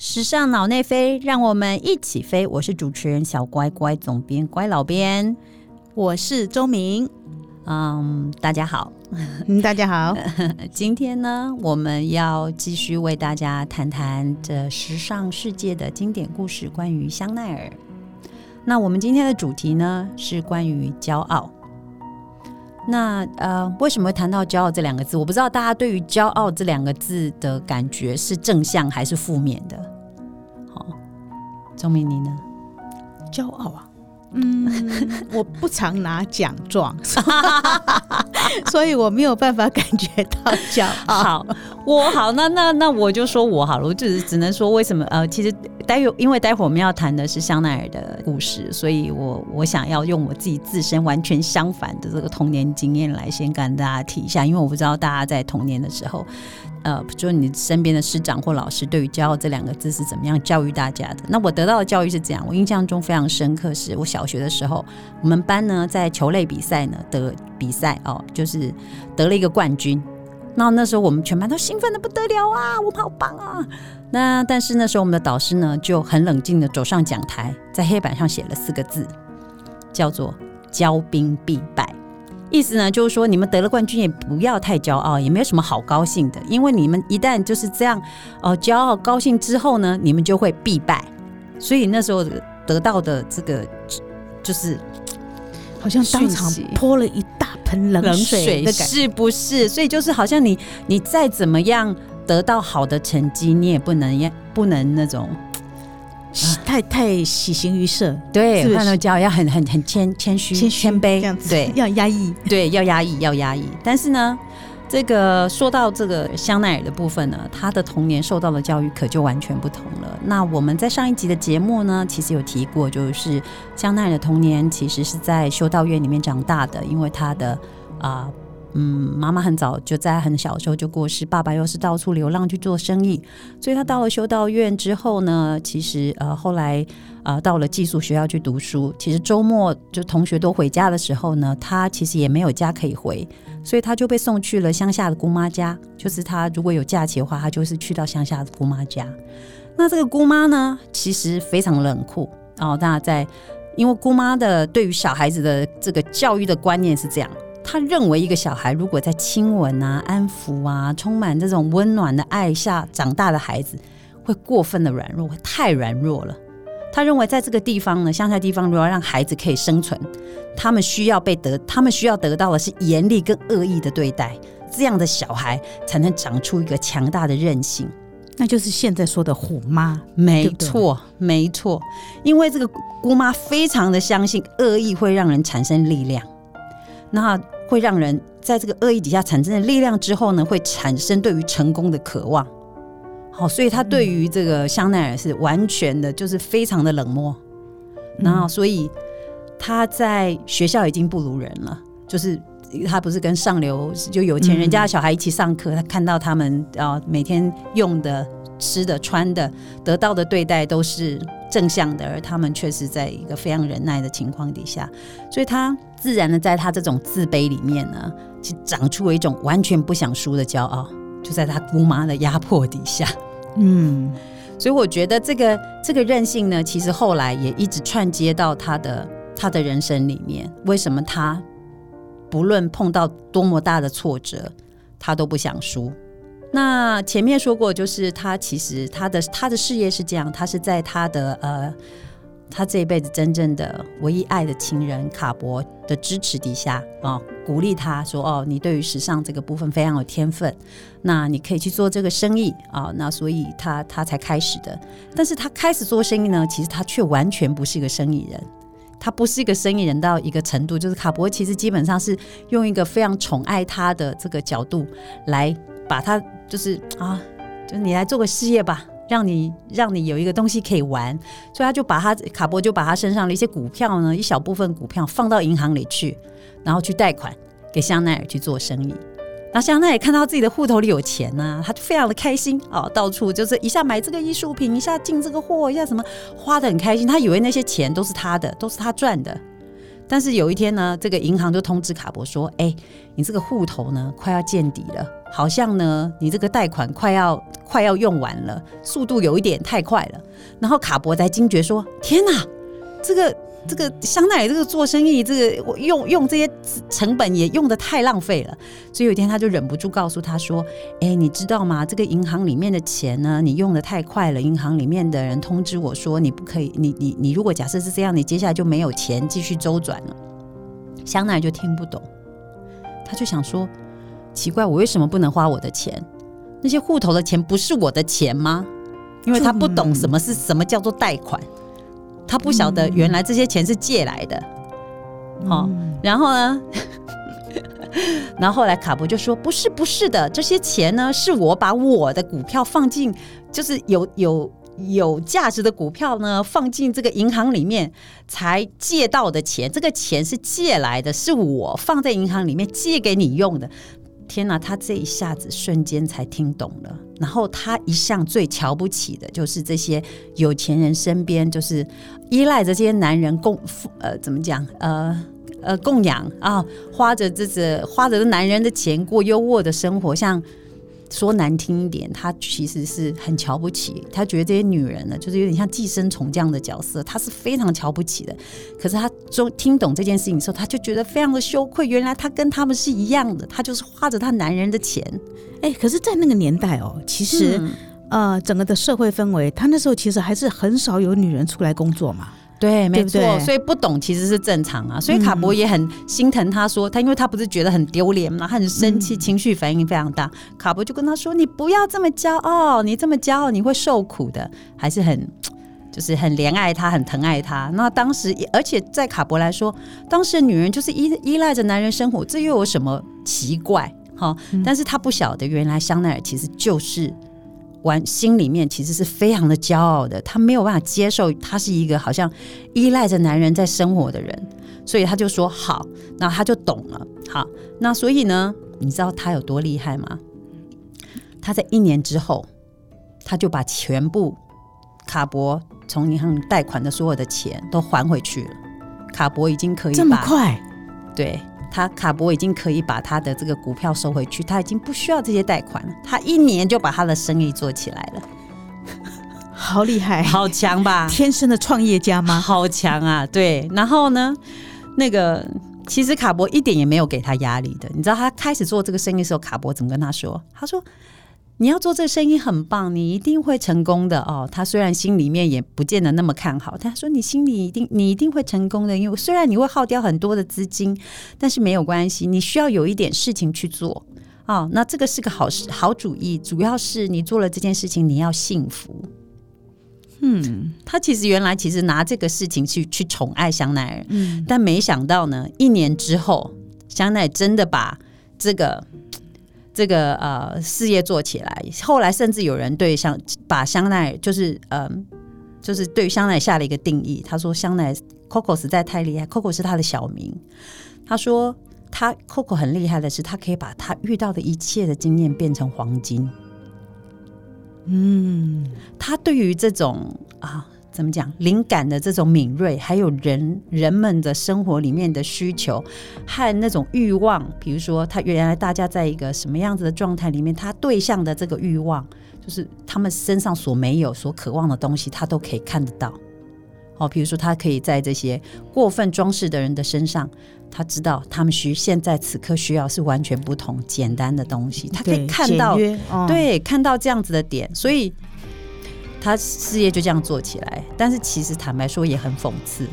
时尚脑内飞，让我们一起飞。我是主持人小乖乖，总编乖老编，我是周明。嗯，大家好，大家好。今天呢，我们要继续为大家谈谈这时尚世界的经典故事，关于香奈儿。那我们今天的主题呢，是关于骄傲。那呃，为什么会谈到骄傲这两个字？我不知道大家对于骄傲这两个字的感觉是正向还是负面的。好，钟明你呢？骄傲啊。嗯，我不常拿奖状，所以我没有办法感觉到骄傲。好，我好，那那那我就说我好了，我只只能说为什么？呃，其实待会因为待会我们要谈的是香奈儿的故事，所以我我想要用我自己自身完全相反的这个童年经验来先跟大家提一下，因为我不知道大家在童年的时候。呃，就你身边的师长或老师对于“骄傲”这两个字是怎么样教育大家的？那我得到的教育是这样，我印象中非常深刻，是我小学的时候，我们班呢在球类比赛呢得比赛哦，就是得了一个冠军。那那时候我们全班都兴奋的不得了啊，我们好棒啊！那但是那时候我们的导师呢就很冷静的走上讲台，在黑板上写了四个字，叫做“骄兵必败”。意思呢，就是说你们得了冠军也不要太骄傲，也没有什么好高兴的，因为你们一旦就是这样哦，骄傲高兴之后呢，你们就会必败。所以那时候得到的这个就是好像当场泼了一大盆冷水的感是不是？所以就是好像你你再怎么样得到好的成绩，你也不能不能那种。太太喜形于色，对，看到骄傲要很很很谦谦虚谦谦卑，这样子对，要压抑，对，要压抑要压抑。但是呢，这个说到这个香奈儿的部分呢，他的童年受到的教育可就完全不同了。那我们在上一集的节目呢，其实有提过，就是香奈儿的童年其实是在修道院里面长大的，因为他的啊。嗯，妈妈很早就在很小的时候就过世，爸爸又是到处流浪去做生意，所以他到了修道院之后呢，其实呃后来啊到了寄宿学校去读书。其实周末就同学都回家的时候呢，他其实也没有家可以回，所以他就被送去了乡下的姑妈家。就是他如果有假期的话，他就是去到乡下的姑妈家。那这个姑妈呢，其实非常冷酷哦。那在因为姑妈的对于小孩子的这个教育的观念是这样。他认为一个小孩如果在亲吻啊、安抚啊、充满这种温暖的爱下长大的孩子，会过分的软弱，会太软弱了。他认为在这个地方呢，乡下地方，如果要让孩子可以生存，他们需要被得，他们需要得到的是严厉跟恶意的对待，这样的小孩才能长出一个强大的韧性。那就是现在说的虎妈，没错，没错。因为这个姑妈非常的相信恶意会让人产生力量，那。会让人在这个恶意底下产生的力量之后呢，会产生对于成功的渴望。好，所以他对于这个香奈儿是完全的，就是非常的冷漠。然后，所以他在学校已经不如人了。就是他不是跟上流就有钱人家的小孩一起上课，他看到他们啊每天用的、吃的、穿的、得到的对待都是正向的，而他们却是在一个非常忍耐的情况底下，所以他。自然的，在他这种自卑里面呢，就长出了一种完全不想输的骄傲，就在他姑妈的压迫底下，嗯，所以我觉得这个这个韧性呢，其实后来也一直串接到他的他的人生里面。为什么他不论碰到多么大的挫折，他都不想输？那前面说过，就是他其实他的他的事业是这样，他是在他的呃。他这一辈子真正的唯一爱的情人卡博的支持底下啊，鼓励他说：“哦，你对于时尚这个部分非常有天分，那你可以去做这个生意啊。”那所以他他才开始的。但是他开始做生意呢，其实他却完全不是一个生意人。他不是一个生意人到一个程度，就是卡博其实基本上是用一个非常宠爱他的这个角度来把他就是啊，就你来做个事业吧。让你让你有一个东西可以玩，所以他就把他卡伯就把他身上的一些股票呢，一小部分股票放到银行里去，然后去贷款给香奈儿去做生意。那香奈儿看到自己的户头里有钱呢，他就非常的开心啊，到处就是一下买这个艺术品，一下进这个货，一下什么花的很开心。他以为那些钱都是他的，都是他赚的。但是有一天呢，这个银行就通知卡伯说：“哎，你这个户头呢快要见底了好像呢，你这个贷款快要快要用完了，速度有一点太快了。然后卡伯才惊觉说：“天哪，这个这个香奈儿这个做生意，这个用用这些成本也用的太浪费了。”所以有一天他就忍不住告诉他说：“哎，你知道吗？这个银行里面的钱呢，你用的太快了。银行里面的人通知我说，你不可以，你你你如果假设是这样，你接下来就没有钱继续周转了。”香奈儿就听不懂，他就想说。奇怪，我为什么不能花我的钱？那些户头的钱不是我的钱吗？因为他不懂什么是什么叫做贷款，他不晓得原来这些钱是借来的。好，然后呢？然后后来卡博就说：“不是，不是的，这些钱呢，是我把我的股票放进，就是有有。”有价值的股票呢，放进这个银行里面才借到的钱，这个钱是借来的，是我放在银行里面借给你用的。天哪，他这一下子瞬间才听懂了。然后他一向最瞧不起的就是这些有钱人身边，就是依赖着这些男人供呃怎么讲呃呃供养啊，花着这这花着男人的钱过优渥的生活，像。说难听一点，他其实是很瞧不起，他觉得这些女人呢，就是有点像寄生虫这样的角色，他是非常瞧不起的。可是他中听懂这件事情的时候，他就觉得非常的羞愧。原来他跟他们是一样的，他就是花着他男人的钱。哎，可是，在那个年代哦，其实呃，整个的社会氛围，他那时候其实还是很少有女人出来工作嘛。对，没错，所以不懂其实是正常啊。所以卡博也很心疼他，说他因为他不是觉得很丢脸嘛，他很生气，情绪反应非常大。卡博就跟他说：“你不要这么骄傲，你这么骄傲你会受苦的。”还是很就是很怜爱他，很疼爱他。那当时，而且在卡博来说，当时的女人就是依依赖着男人生活，这又有什么奇怪？哈，但是他不晓得，原来香奈儿其实就是。完心里面其实是非常的骄傲的，他没有办法接受他是一个好像依赖着男人在生活的人，所以他就说好，那他就懂了。好，那所以呢，你知道他有多厉害吗？他在一年之后，他就把全部卡博从银行贷款的所有的钱都还回去了。卡博已经可以这么快，对。他卡博已经可以把他的这个股票收回去，他已经不需要这些贷款了。他一年就把他的生意做起来了，好厉害，好强吧？天生的创业家吗？好强啊！对，然后呢，那个其实卡博一点也没有给他压力的。你知道他开始做这个生意的时候，卡博怎么跟他说？他说。你要做这个生意很棒，你一定会成功的哦。他虽然心里面也不见得那么看好，他说你心里一定你一定会成功的，因为虽然你会耗掉很多的资金，但是没有关系，你需要有一点事情去做哦。那这个是个好事好主意，主要是你做了这件事情，你要幸福。嗯，他其实原来其实拿这个事情去去宠爱香奈儿，嗯，但没想到呢，一年之后，香奈儿真的把这个。这个呃事业做起来，后来甚至有人对香把香奈就是嗯就是对香奈下了一个定义，他说香奈 Coco 实在太厉害，Coco 是他的小名。他说他 Coco 很厉害的是，他可以把他遇到的一切的经验变成黄金。嗯，他对于这种啊。怎么讲？灵感的这种敏锐，还有人人们的生活里面的需求和那种欲望，比如说他原来大家在一个什么样子的状态里面，他对象的这个欲望，就是他们身上所没有、所渴望的东西，他都可以看得到。哦，比如说他可以在这些过分装饰的人的身上，他知道他们需现在此刻需要是完全不同、简单的东西，他可以看到，对，看到这样子的点，所以。他事业就这样做起来，但是其实坦白说也很讽刺。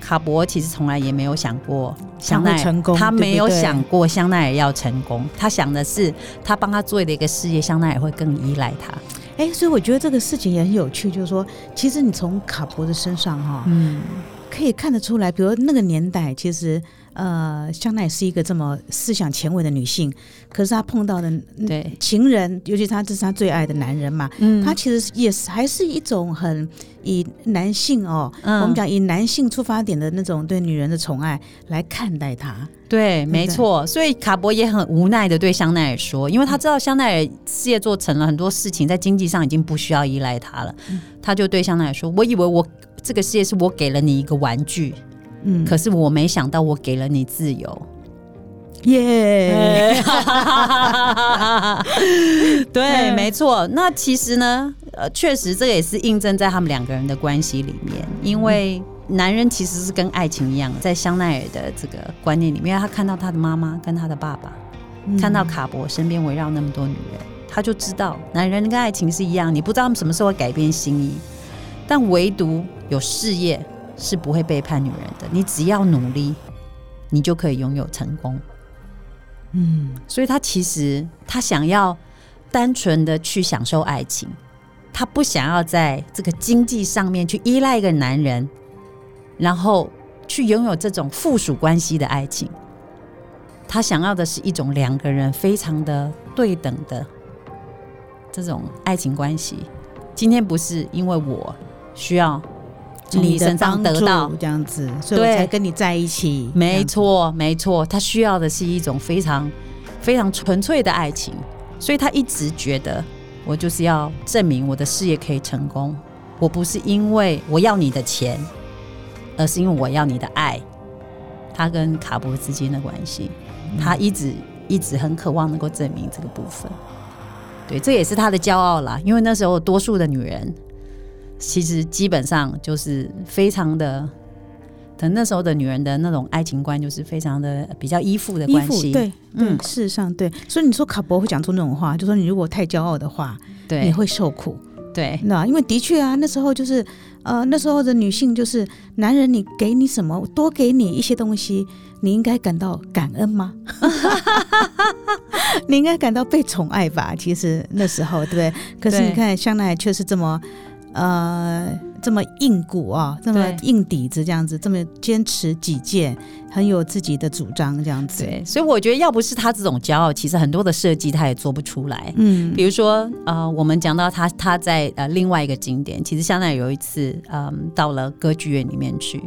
卡博其实从来也没有想过香奈儿，他没有想过香奈儿要成功，他想的是他帮他做的一个事业，香奈儿会更依赖他。哎，所以我觉得这个事情也很有趣，就是说，其实你从卡博的身上哈，嗯，可以看得出来，比如那个年代，其实。呃，香奈是一个这么思想前卫的女性，可是她碰到的对情人，尤其她这是她最爱的男人嘛，嗯，她其实也是还是一种很以男性哦，我们讲以男性出发点的那种对女人的宠爱来看待她。对，没错。所以卡博也很无奈的对香奈儿说，因为他知道香奈儿事业做成了很多事情，在经济上已经不需要依赖他了，他就对香奈儿说：“我以为我这个事业是我给了你一个玩具。”嗯，可是我没想到，我给了你自由。耶，对，没错。那其实呢，呃，确实这个也是印证在他们两个人的关系里面，因为男人其实是跟爱情一样，在香奈儿的这个观念里面，他看到他的妈妈跟他的爸爸，看到卡博身边围绕那么多女人，他就知道男人跟爱情是一样，你不知道他们什么时候会改变心意，但唯独有事业是不会背叛女人的，你只要努力，你就可以拥有成功。嗯，所以他其实他想要单纯的去享受爱情，他不想要在这个经济上面去依赖一个男人，然后去拥有这种附属关系的爱情。他想要的是一种两个人非常的对等的这种爱情关系。今天不是因为我需要。你身上得到这样子，所以我才跟你在一起。没错，没错，他需要的是一种非常非常纯粹的爱情，所以他一直觉得我就是要证明我的事业可以成功。我不是因为我要你的钱，而是因为我要你的爱。他跟卡博之间的关系，他一直一直很渴望能够证明这个部分。对，这也是他的骄傲啦。因为那时候多数的女人。其实基本上就是非常的，等那时候的女人的那种爱情观，就是非常的比较依附的关系。对，嗯，事实上对。所以你说卡博会讲出那种话，就说你如果太骄傲的话，对，你会受苦。对，那因为的确啊，那时候就是呃，那时候的女性就是男人，你给你什么，多给你一些东西，你应该感到感恩吗？你应该感到被宠爱吧？其实那时候，对不对？可是你看香奈却是这么。呃，这么硬骨啊，这么硬底子，这样子，这么坚持己见。很有自己的主张，这样子。对，所以我觉得要不是他这种骄傲，其实很多的设计他也做不出来。嗯，比如说，呃，我们讲到他他在呃另外一个景点，其实香奈有一次，嗯，到了歌剧院里面去，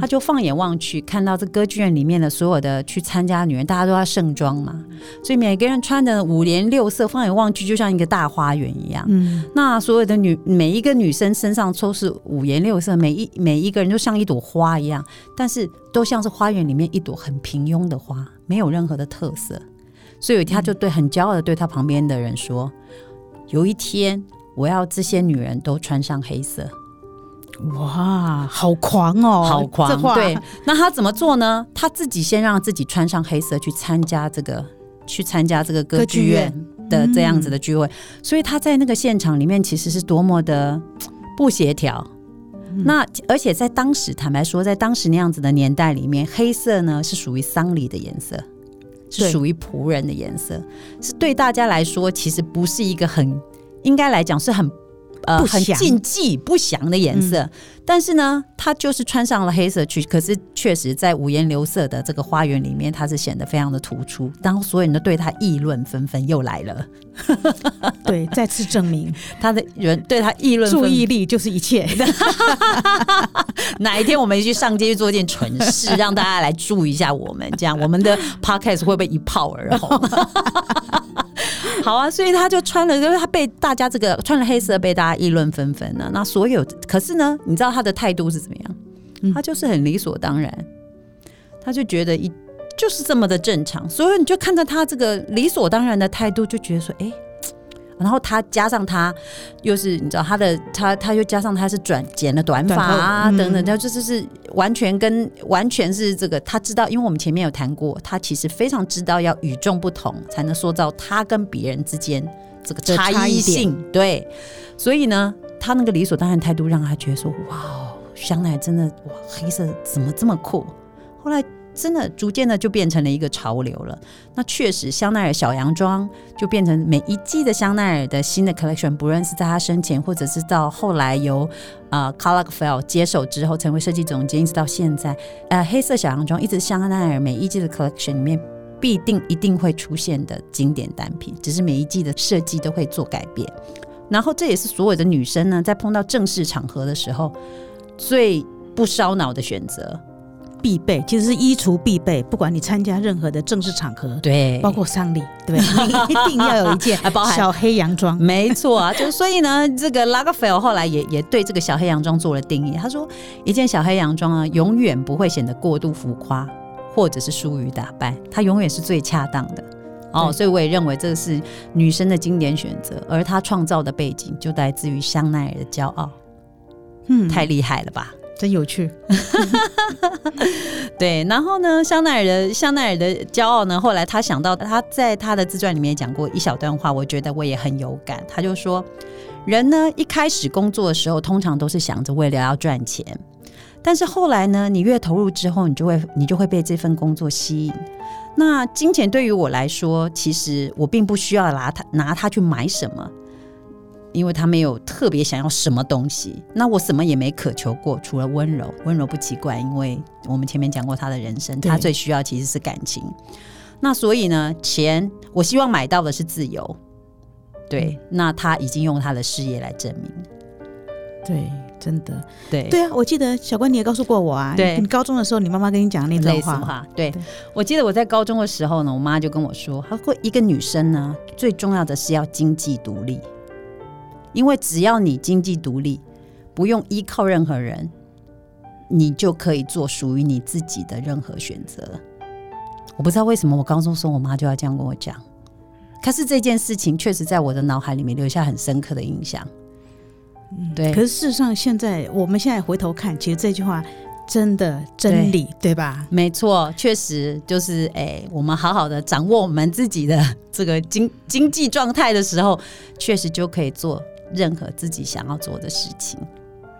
他就放眼望去，看到这歌剧院里面的所有的去参加女人，大家都要盛装嘛，所以每个人穿的五颜六色，放眼望去就像一个大花园一样。嗯，那所有的女每一个女生身上都是五颜六色，每一每一个人都像一朵花一样，但是。都像是花园里面一朵很平庸的花，没有任何的特色。所以他就对很骄傲的对他旁边的人说：“有一天，我要这些女人都穿上黑色。”哇，好狂哦，好狂！对，那他怎么做呢？他自己先让自己穿上黑色去参加这个，去参加这个歌剧院的这样子的聚会。所以他在那个现场里面其实是多么的不协调。那而且在当时，坦白说，在当时那样子的年代里面，黑色呢是属于丧礼的颜色，是属于仆人的颜色，是对大家来说其实不是一个很应该来讲是很。呃，很禁忌不祥的颜色，但是呢，他就是穿上了黑色去，可是确实在五颜六色的这个花园里面，他是显得非常的突出。当所有人都对他议论纷纷，又来了，对，再次证明他的人对他议论，注意力就是一切。哪一天我们去上街去做一件蠢事，让大家来注意一下我们，这样我们的 podcast 会不会一炮而红？好啊，所以他就穿了，因为他被大家这个穿了黑色被大家议论纷纷呢。那所有，可是呢，你知道他的态度是怎么样？他就是很理所当然，他就觉得一就是这么的正常。所以你就看着他这个理所当然的态度，就觉得说，哎。然后他加上他，又是你知道他的他他又加上他是转剪了短发啊等等，他就是是完全跟完全是这个他知道，因为我们前面有谈过，他其实非常知道要与众不同，才能塑造他跟别人之间这个差异性。对，所以呢，他那个理所当然态度让他觉得说，哇，香奈真的哇，黑色怎么这么酷？后来。真的逐渐的就变成了一个潮流了。那确实，香奈儿小洋装就变成每一季的香奈儿的新的 collection，不论是在他生前，或者是到后来由啊 c a r l a f e l l 接手之后成为设计总监，一直到现在，呃，黑色小洋装一直香奈儿每一季的 collection 里面必定一定会出现的经典单品，只是每一季的设计都会做改变。然后这也是所有的女生呢，在碰到正式场合的时候最不烧脑的选择。必备其实是衣橱必备，不管你参加任何的正式场合，对，包括丧礼，对，一定要有一件小黑洋装。没错啊，就所以呢，这个拉格菲尔后来也也对这个小黑洋装做了定义。他说，一件小黑洋装啊，永远不会显得过度浮夸或者是疏于打扮，它永远是最恰当的。哦，所以我也认为这是女生的经典选择，而她创造的背景就来自于香奈儿的骄傲。嗯，太厉害了吧！真有趣。对，然后呢，香奈儿的香奈儿的骄傲呢，后来他想到他在他的自传里面讲过一小段话，我觉得我也很有感。他就说，人呢一开始工作的时候，通常都是想着为了要赚钱，但是后来呢，你越投入之后，你就会你就会被这份工作吸引。那金钱对于我来说，其实我并不需要拿它拿它去买什么，因为他没有特别想要什么东西。那我什么也没渴求过，除了温柔。温柔不奇怪，因为我们前面讲过他的人生，他最需要其实是感情。那所以呢，钱我希望买到的是自由。对，那他已经用他的事业来证明。对。真的，对对啊，我记得小关你也告诉过我啊，对你高中的时候，你妈妈跟你讲那段话，对，我记得我在高中的时候呢，我妈就跟我说，她说一个女生呢，最重要的是要经济独立，因为只要你经济独立，不用依靠任何人，你就可以做属于你自己的任何选择。我不知道为什么我高中时候我妈就要这样跟我讲，可是这件事情确实在我的脑海里面留下很深刻的印象。对，可是事实上，现在我们现在回头看，其实这句话真的真理，对吧？没错，确实就是哎，我们好好的掌握我们自己的这个经经济状态的时候，确实就可以做任何自己想要做的事情。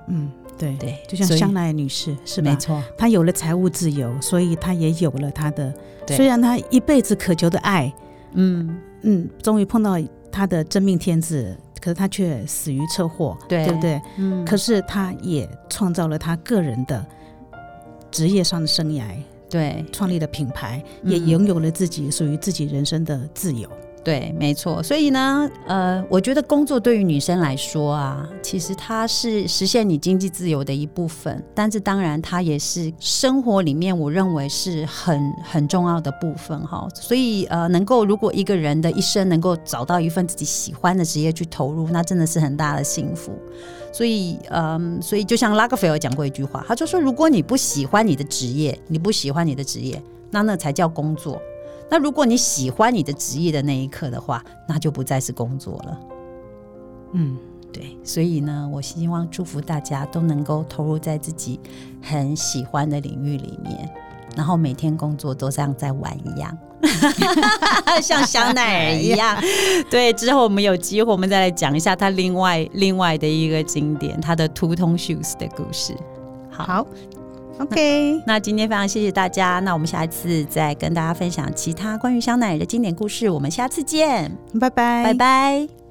嗯，对对，就像香奈女士是吧？没错，她有了财务自由，所以她也有了她的，虽然她一辈子渴求的爱，嗯嗯，终于碰到她的真命天子。可是她却死于车祸，对不对？嗯。可是她也创造了她个人的职业上的生涯，对，创立了品牌，也拥有了自己属于自己人生的自由。对，没错。所以呢，呃，我觉得工作对于女生来说啊，其实它是实现你经济自由的一部分，但是当然它也是生活里面我认为是很很重要的部分哈。所以呃，能够如果一个人的一生能够找到一份自己喜欢的职业去投入，那真的是很大的幸福。所以嗯，所以就像拉格菲尔讲过一句话，他就说：如果你不喜欢你的职业，你不喜欢你的职业，那那才叫工作。那如果你喜欢你的职业的那一刻的话，那就不再是工作了。嗯，对，所以呢，我希望祝福大家都能够投入在自己很喜欢的领域里面，然后每天工作都像在玩一样，像香奈儿一样。对，之后我们有机会，我们再来讲一下他另外另外的一个经典，他的 Two Tone Shoes 的故事。好。OK，那今天非常谢谢大家，那我们下一次再跟大家分享其他关于香奈儿的经典故事，我们下次见，拜拜，拜拜。